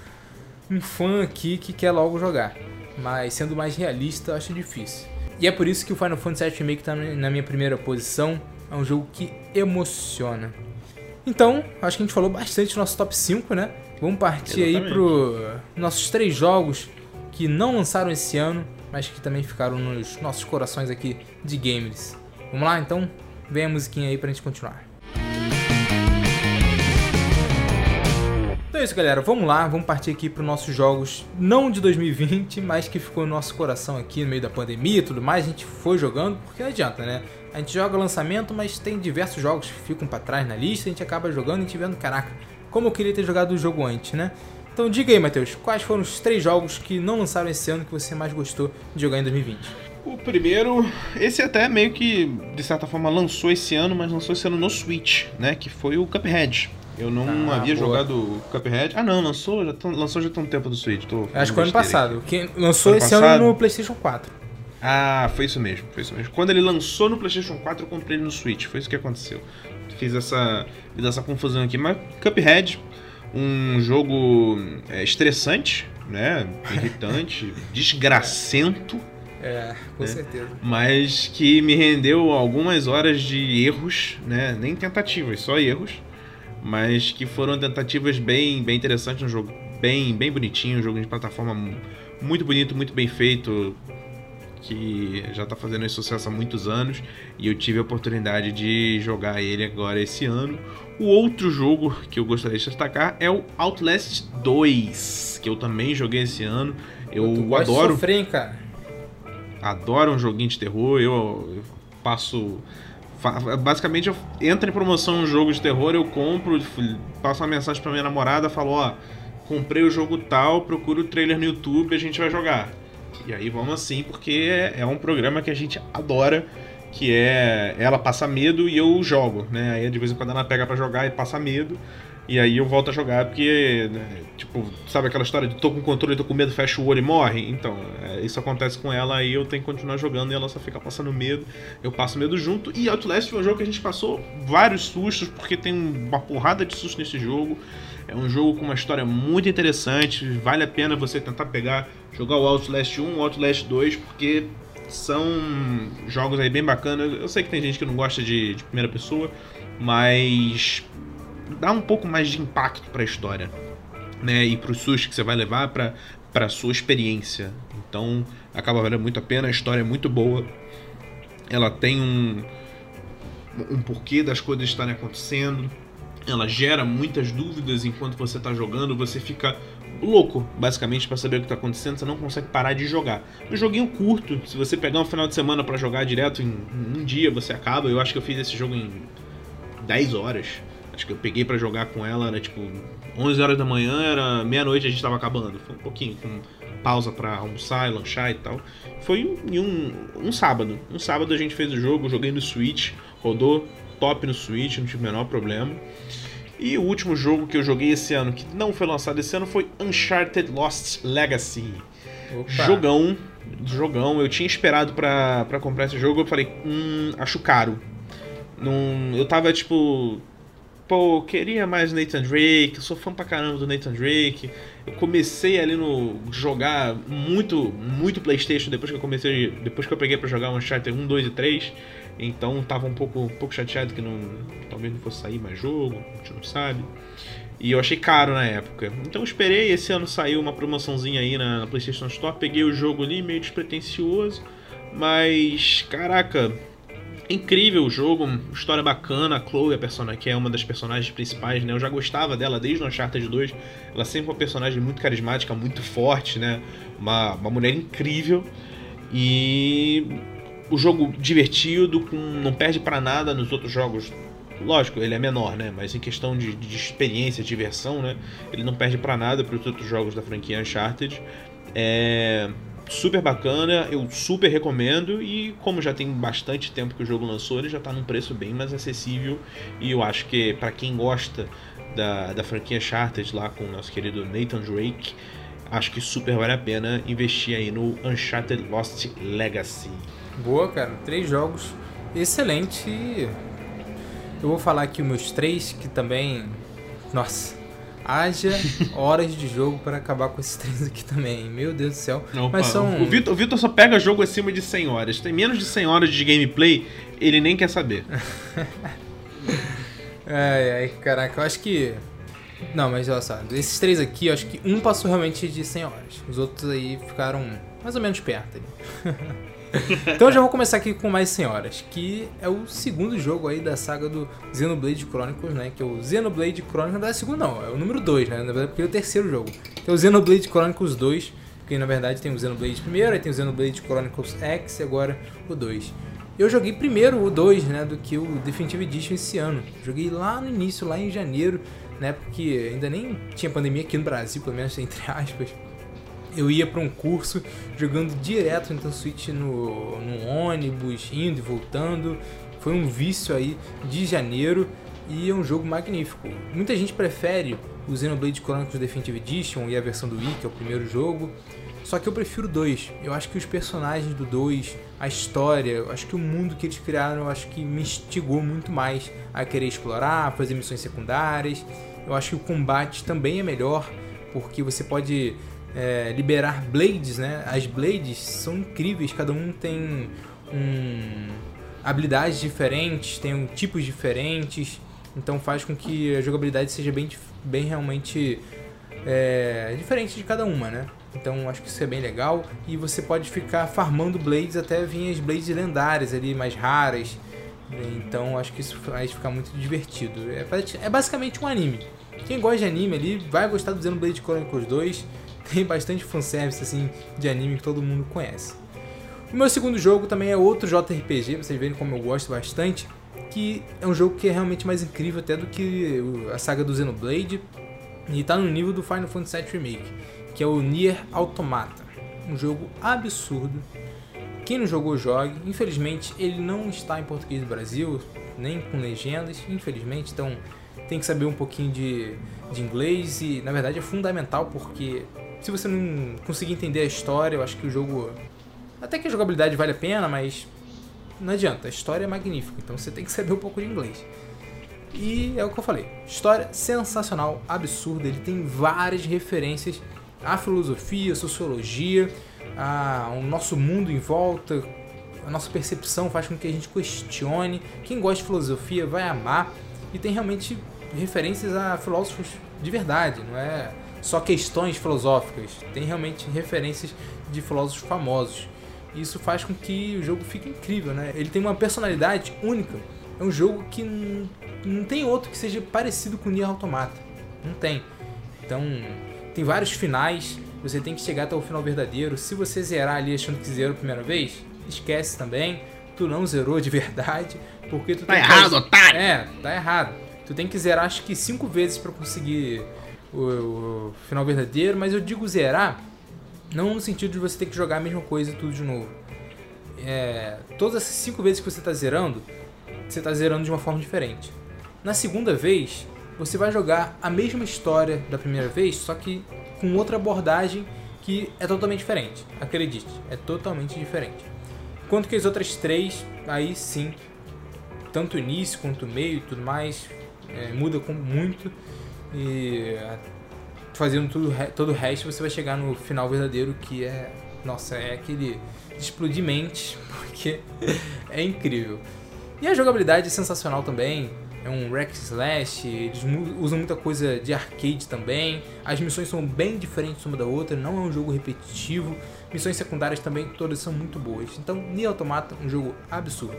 um fã aqui que quer logo jogar. Mas sendo mais realista, eu acho difícil. E é por isso que o Final Fantasy VII Remake tá na minha primeira posição. É um jogo que emociona. Então, acho que a gente falou bastante do nosso top 5, né? Vamos partir Exatamente. aí pro nossos três jogos que não lançaram esse ano, mas que também ficaram nos nossos corações aqui de gamers. Vamos lá então? Vem a musiquinha aí pra gente continuar. Então é isso, galera. Vamos lá, vamos partir aqui para os nossos jogos, não de 2020, mas que ficou no nosso coração aqui no meio da pandemia e tudo mais. A gente foi jogando, porque não adianta, né? A gente joga lançamento, mas tem diversos jogos que ficam para trás na lista, a gente acaba jogando e te vendo, caraca, como eu queria ter jogado o jogo antes, né? Então diga aí, Matheus, quais foram os três jogos que não lançaram esse ano que você mais gostou de jogar em 2020? O primeiro, esse até meio que, de certa forma, lançou esse ano, mas lançou esse ano no Switch, né? Que foi o Cuphead. Eu não ah, havia boa. jogado Cuphead. Ah, não, lançou já, tão, lançou já tem um tempo do Switch. Acho que foi ano passado. Quem lançou ano esse passado? ano no PlayStation 4. Ah, foi isso mesmo, foi isso mesmo. Quando ele lançou no PlayStation 4, eu comprei ele no Switch. Foi isso que aconteceu. Fiz essa, fiz essa confusão aqui. Mas Cuphead, um jogo é, estressante, né? Irritante, desgracento. É, com né? certeza. Mas que me rendeu algumas horas de erros, né? Nem tentativas, só erros mas que foram tentativas bem, bem interessantes, um jogo bem, bem bonitinho, um jogo de plataforma muito bonito, muito bem feito, que já está fazendo esse sucesso há muitos anos e eu tive a oportunidade de jogar ele agora esse ano. O outro jogo que eu gostaria de destacar é o Outlast 2, que eu também joguei esse ano. Eu tu adoro. Sofrer, cara. Adoro um joguinho de terror. Eu, passo Basicamente, eu entra em promoção um jogo de terror, eu compro, passo uma mensagem pra minha namorada, falo, ó, comprei o jogo tal, procura o trailer no YouTube, a gente vai jogar. E aí vamos assim, porque é um programa que a gente adora, que é ela passa medo e eu jogo, né? Aí de vez em quando ela pega para jogar e passa medo. E aí eu volto a jogar porque, né, tipo, sabe aquela história de tô com controle, tô com medo, fecha o olho e morre? Então, é, isso acontece com ela, aí eu tenho que continuar jogando e ela só fica passando medo, eu passo medo junto. E Outlast foi um jogo que a gente passou vários sustos, porque tem uma porrada de sustos nesse jogo. É um jogo com uma história muito interessante, vale a pena você tentar pegar, jogar o Outlast 1, o Outlast 2, porque são jogos aí bem bacanas. Eu sei que tem gente que não gosta de, de primeira pessoa, mas dá um pouco mais de impacto para a história, né? E para o susto que você vai levar para para sua experiência. Então, acaba valendo muito a pena, a história é muito boa. Ela tem um um porquê das coisas estarem acontecendo. Ela gera muitas dúvidas enquanto você está jogando, você fica louco, basicamente, para saber o que está acontecendo, você não consegue parar de jogar. Um joguinho curto, se você pegar um final de semana para jogar direto em um dia, você acaba. Eu acho que eu fiz esse jogo em 10 horas. Acho que eu peguei para jogar com ela, era tipo 11 horas da manhã, era meia-noite a gente tava acabando. Foi um pouquinho, com pausa para almoçar e lanchar e tal. Foi em um, um sábado. Um sábado a gente fez o jogo, joguei no Switch, rodou top no Switch, não tive o menor problema. E o último jogo que eu joguei esse ano, que não foi lançado esse ano, foi Uncharted Lost Legacy. Opa. Jogão, jogão. Eu tinha esperado para comprar esse jogo, eu falei, hum, acho caro. Num, eu tava tipo pô, queria mais Nathan Drake, sou fã pra caramba do Nathan Drake. Eu comecei ali no jogar muito, muito PlayStation depois que eu comecei, depois que eu peguei para jogar Uncharted 1, 2 e 3. Então tava um pouco, um pouco chateado que não, talvez não fosse sair mais jogo, a gente não sabe. E eu achei caro na época. Então esperei, esse ano saiu uma promoçãozinha aí na, na PlayStation Store, peguei o jogo ali meio despretensioso, mas caraca, Incrível o jogo, história bacana. A Chloe, a personagem, que é uma das personagens principais, né? Eu já gostava dela desde o Uncharted 2. Ela sempre é uma personagem muito carismática, muito forte, né? Uma, uma mulher incrível. E o jogo divertido, com, não perde para nada nos outros jogos. Lógico, ele é menor, né? Mas em questão de, de experiência, diversão, né? Ele não perde para nada para os outros jogos da franquia Uncharted. É super bacana, eu super recomendo e como já tem bastante tempo que o jogo lançou, ele já está num preço bem mais acessível e eu acho que para quem gosta da, da franquia Chartered lá com o nosso querido Nathan Drake, acho que super vale a pena investir aí no Uncharted Lost Legacy. Boa, cara, três jogos excelente. Eu vou falar aqui os meus três que também, nossa, haja horas de jogo para acabar com esses três aqui também. Meu Deus do céu. Opa, Mas são... O Vitor, o Vitor só pega jogo acima de 100 horas. Tem menos de 100 horas de gameplay, ele nem quer saber. ai, ai, caraca, eu acho que. Não, mas olha só, esses três aqui, eu acho que um passou realmente de 100 horas. Os outros aí ficaram mais ou menos perto ali. então já vou começar aqui com Mais Senhoras, que é o segundo jogo aí da saga do Xenoblade Chronicles, né? Que é o Xenoblade Chronicles, não é o segundo não, é o número 2, né? Na verdade, porque é o terceiro jogo. É o Xenoblade Chronicles 2, que na verdade tem o Xenoblade primeiro, aí tem o Xenoblade Chronicles X e agora o 2. Eu joguei primeiro o 2, né, do que o Definitive Edition esse ano. Joguei lá no início, lá em janeiro, né, porque ainda nem tinha pandemia aqui no Brasil, pelo menos entre aspas eu ia para um curso jogando direto Nintendo Switch no, no ônibus, indo e voltando. Foi um vício aí de janeiro e é um jogo magnífico. Muita gente prefere o Xenoblade Chronicles Definitive Edition e a versão do Wii, que é o primeiro jogo. Só que eu prefiro o 2. Eu acho que os personagens do 2, a história, eu acho que o mundo que eles criaram, eu acho que me instigou muito mais a querer explorar, fazer missões secundárias. Eu acho que o combate também é melhor, porque você pode é, liberar blades, né? As blades são incríveis, cada um tem um, habilidades diferentes, tem um, tipos diferentes, então faz com que a jogabilidade seja bem, bem realmente é, diferente de cada uma, né? Então acho que isso é bem legal e você pode ficar farmando blades até vir as blades lendárias ali, mais raras. Então acho que isso faz ficar muito divertido. É, é basicamente um anime. Quem gosta de anime ali vai gostar do Xenoblade Chronicles 2 tem bastante fanservice assim, de anime que todo mundo conhece. O meu segundo jogo também é outro JRPG, vocês verem como eu gosto bastante, que é um jogo que é realmente mais incrível até do que a saga do Xenoblade e está no nível do Final Fantasy VII Remake, que é o Nier Automata. Um jogo absurdo. Quem não jogou, jogue. Infelizmente, ele não está em português do Brasil, nem com legendas, infelizmente, então tem que saber um pouquinho de, de inglês e, na verdade, é fundamental porque se você não conseguir entender a história, eu acho que o jogo. Até que a jogabilidade vale a pena, mas não adianta, a história é magnífica, então você tem que saber um pouco de inglês. E é o que eu falei, história sensacional, absurda, ele tem várias referências à filosofia, à sociologia, ao nosso mundo em volta, a nossa percepção faz com que a gente questione. Quem gosta de filosofia vai amar e tem realmente referências a filósofos de verdade, não é só questões filosóficas, tem realmente referências de filósofos famosos. Isso faz com que o jogo fique incrível, né? Ele tem uma personalidade única. É um jogo que não, não tem outro que seja parecido com o Nier Automata. Não tem. Então, tem vários finais. Você tem que chegar até o final verdadeiro. Se você zerar ali achando que zerou a primeira vez, esquece também. Tu não zerou de verdade. Porque tu tá errado, que... otário! É, tá errado. Tu tem que zerar acho que cinco vezes para conseguir o, o, final verdadeiro, mas eu digo zerar não no sentido de você ter que jogar a mesma coisa tudo de novo. É, todas essas cinco vezes que você está zerando, você está zerando de uma forma diferente. Na segunda vez, você vai jogar a mesma história da primeira vez, só que com outra abordagem que é totalmente diferente. Acredite, é totalmente diferente. Enquanto que as outras três, aí sim, tanto o início quanto o meio e tudo mais, é, muda com muito e fazendo tudo, todo o resto, você vai chegar no final verdadeiro que é. Nossa, é aquele explodir mente, porque é incrível. E a jogabilidade é sensacional também. É um Rex Slash, eles usam muita coisa de arcade também. As missões são bem diferentes uma da outra, não é um jogo repetitivo. Missões secundárias também todas são muito boas. Então, Nier Automata, um jogo absurdo.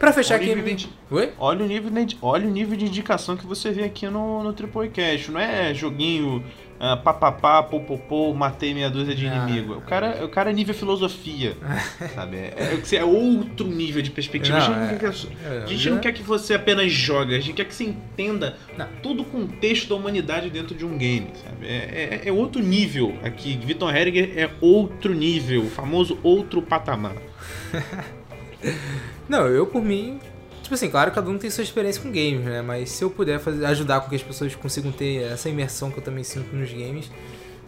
Pra fechar olha aqui. De... Oi? Olha o, nível de... olha o nível de indicação que você vê aqui no, no Triple Cash. Não é joguinho uh, papapá, popopô, matei meia dúzia de ah, inimigo. O cara, o cara é nível filosofia. sabe? É, é, é, outro nível de perspectiva. Não, a gente, não, quer, é, a gente não quer que você apenas jogue, a gente quer que você entenda não. todo o contexto da humanidade dentro de um game. Sabe? É, é, é outro nível aqui. Vitor Heriger é outro nível, o famoso outro patamar. Não, eu por mim. Tipo assim, claro, cada um tem sua experiência com games, né? Mas se eu puder fazer, ajudar com que as pessoas consigam ter essa imersão que eu também sinto nos games,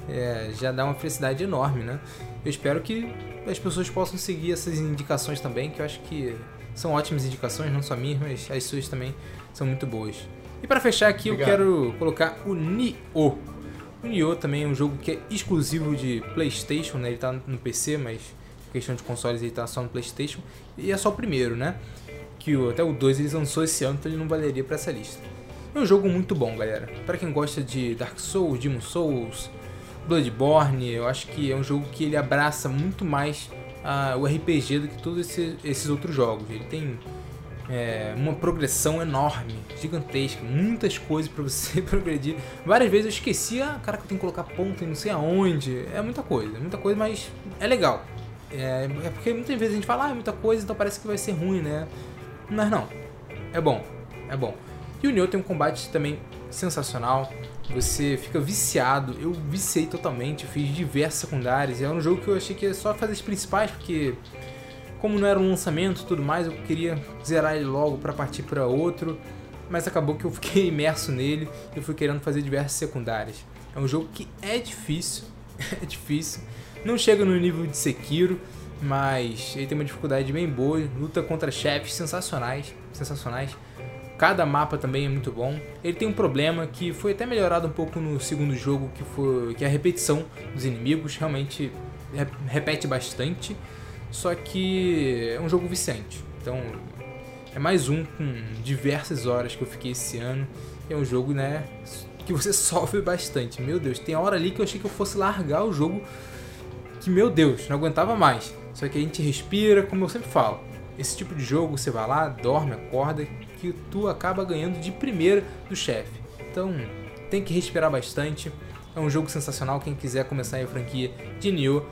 é, já dá uma felicidade enorme, né? Eu espero que as pessoas possam seguir essas indicações também, que eu acho que são ótimas indicações, não só minhas, mas as suas também são muito boas. E para fechar aqui, Obrigado. eu quero colocar o Nioh. O Nioh também é um jogo que é exclusivo de PlayStation, né? Ele tá no PC, mas questão de consoles ele tá só no PlayStation e é só o primeiro, né? Que o, até o 2 eles lançou esse ano, então ele não valeria para essa lista. É um jogo muito bom, galera. Para quem gosta de Dark Souls, Demon Souls, Bloodborne, eu acho que é um jogo que ele abraça muito mais a, o RPG do que todos esse, esses outros jogos. Ele tem é, uma progressão enorme, gigantesca, muitas coisas para você progredir. Várias vezes eu esquecia, ah, cara, que eu tenho que colocar ponto em não sei aonde. É muita coisa, muita coisa, mas é legal. É, é, porque muitas vezes a gente fala, ah, é muita coisa, então parece que vai ser ruim, né? Mas não, é bom, é bom. E o Nioh tem um combate também sensacional. Você fica viciado. Eu viciei totalmente, fiz diversas secundárias. É um jogo que eu achei que ia só fazer as principais, porque como não era um lançamento e tudo mais, eu queria zerar ele logo para partir para outro, mas acabou que eu fiquei imerso nele e fui querendo fazer diversas secundárias. É um jogo que é difícil, é difícil. Não chega no nível de Sekiro, mas ele tem uma dificuldade bem boa, luta contra chefes sensacionais, sensacionais. Cada mapa também é muito bom. Ele tem um problema que foi até melhorado um pouco no segundo jogo, que foi que é a repetição dos inimigos, realmente repete bastante. Só que é um jogo viciante. Então é mais um com diversas horas que eu fiquei esse ano. É um jogo, né, que você sofre bastante. Meu Deus, tem hora ali que eu achei que eu fosse largar o jogo que meu Deus, não aguentava mais. Só que a gente respira, como eu sempre falo. Esse tipo de jogo você vai lá, dorme, acorda, que tu acaba ganhando de primeira do chefe. Então, tem que respirar bastante. É um jogo sensacional. Quem quiser começar a franquia de Nioh,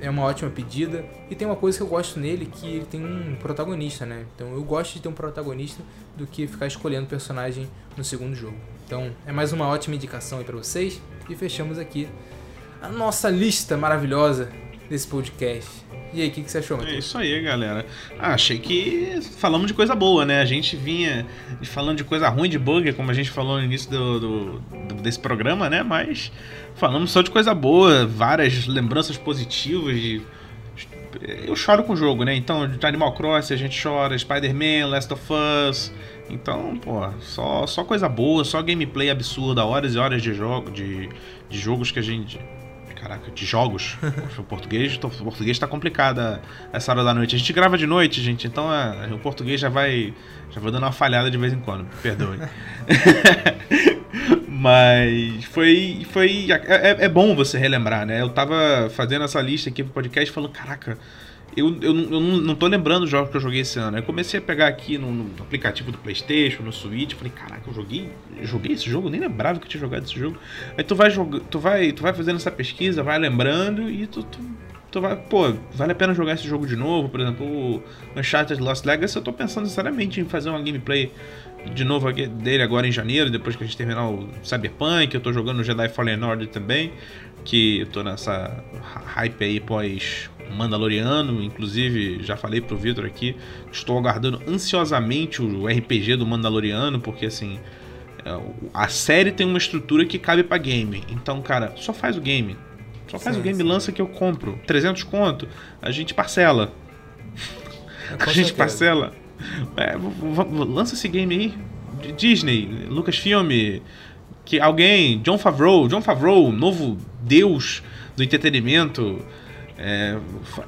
é uma ótima pedida. E tem uma coisa que eu gosto nele, que ele tem um protagonista, né? Então eu gosto de ter um protagonista do que ficar escolhendo personagem no segundo jogo. Então é mais uma ótima indicação aí pra vocês. E fechamos aqui a nossa lista maravilhosa desse podcast. E aí, o que, que, você achou, Matheus? É isso aí, galera. Ah, achei que falamos de coisa boa, né? A gente vinha falando de coisa ruim de bug, como a gente falou no início do, do, do desse programa, né? Mas falamos só de coisa boa, várias lembranças positivas de eu choro com o jogo, né? Então, de Animal Crossing a gente chora, Spider-Man, Last of Us. Então, pô, só, só coisa boa, só gameplay absurda, horas e horas de jogo, de, de jogos que a gente. Caraca, de jogos. o português, o português tá complicado essa hora da noite. A gente grava de noite, gente, então é, o português já vai. Já vou dando uma falhada de vez em quando. Perdoe. Mas foi. foi é, é, é, bom você relembrar, né? Eu tava fazendo essa lista aqui pro podcast falando, caraca, eu, eu, eu não tô lembrando os jogos que eu joguei esse ano. Eu comecei a pegar aqui no, no aplicativo do Playstation, no Switch, falei, caraca, eu joguei. Joguei esse jogo, nem lembrava que eu tinha jogado esse jogo. Aí tu vai tu vai, tu vai fazendo essa pesquisa, vai lembrando e tu, tu, tu vai, pô, vale a pena jogar esse jogo de novo, por exemplo, o Uncharted Lost Legacy, eu tô pensando sinceramente em fazer uma gameplay de novo dele agora em janeiro, depois que a gente terminar o Cyberpunk. Eu tô jogando o Jedi Fallen Order também, que eu tô nessa hype aí pós Mandaloriano. Inclusive, já falei pro Victor aqui, estou aguardando ansiosamente o RPG do Mandaloriano, porque assim. É, a série tem uma estrutura que cabe para game. Então, cara, só faz o game. Só faz sim, o game, sim. lança que eu compro. 300 conto, a gente parcela. É, a gente parcela. É, lança esse game aí. Disney, Lucasfilm, que alguém, John Favreau, John Favreau, novo deus do entretenimento, é,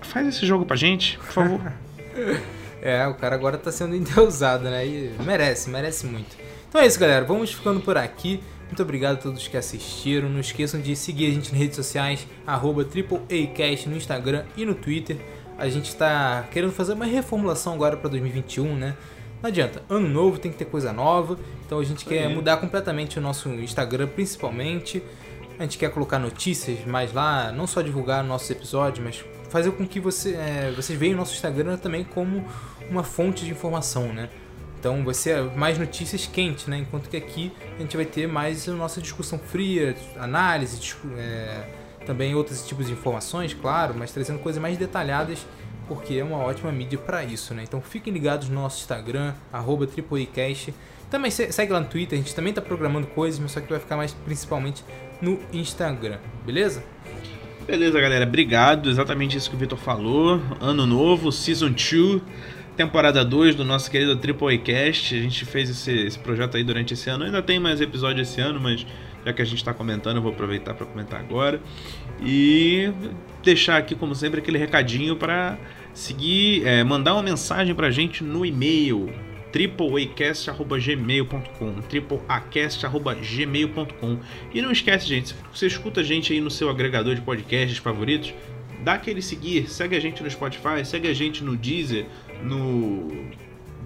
faz esse jogo pra gente, por favor. é, o cara agora tá sendo endeusado, né? E merece, merece muito. Então é isso, galera. Vamos ficando por aqui. Muito obrigado a todos que assistiram. Não esqueçam de seguir a gente nas redes sociais, arroba AAAcast no Instagram e no Twitter a gente está querendo fazer uma reformulação agora para 2021, né? Não adianta, ano novo tem que ter coisa nova, então a gente quer mudar completamente o nosso Instagram, principalmente. A gente quer colocar notícias mais lá, não só divulgar nossos episódios, mas fazer com que você, é, vocês vejam o nosso Instagram também como uma fonte de informação, né? Então vai ser mais notícias quentes, né? Enquanto que aqui a gente vai ter mais a nossa discussão fria, análise, é, também outros tipos de informações, claro, mas trazendo coisas mais detalhadas, porque é uma ótima mídia para isso, né? Então fiquem ligados no nosso Instagram, arroba Também segue lá no Twitter, a gente também está programando coisas, mas só que vai ficar mais principalmente no Instagram, beleza? Beleza, galera. Obrigado. Exatamente isso que o Vitor falou. Ano novo, Season 2, temporada 2 do nosso querido Triple Cast. A gente fez esse, esse projeto aí durante esse ano. Ainda tem mais episódios esse ano, mas já que a gente está comentando, eu vou aproveitar para comentar agora. E deixar aqui, como sempre, aquele recadinho para seguir, é, mandar uma mensagem para a gente no e-mail tripleacast.gmail.com tripleacast.gmail.com E não esquece, gente, se você escuta a gente aí no seu agregador de podcasts favoritos, dá aquele seguir, segue a gente no Spotify, segue a gente no Deezer, no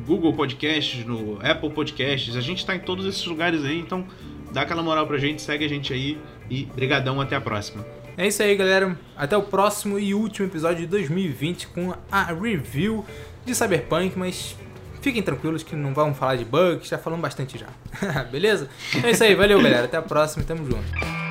Google Podcasts, no Apple Podcasts. A gente tá em todos esses lugares aí, então dá aquela moral pra gente, segue a gente aí e brigadão, até a próxima. É isso aí, galera. Até o próximo e último episódio de 2020 com a review de Cyberpunk, mas fiquem tranquilos que não vamos falar de bugs, já falamos bastante já. Beleza? É isso aí, valeu, galera. Até a próxima e tamo junto.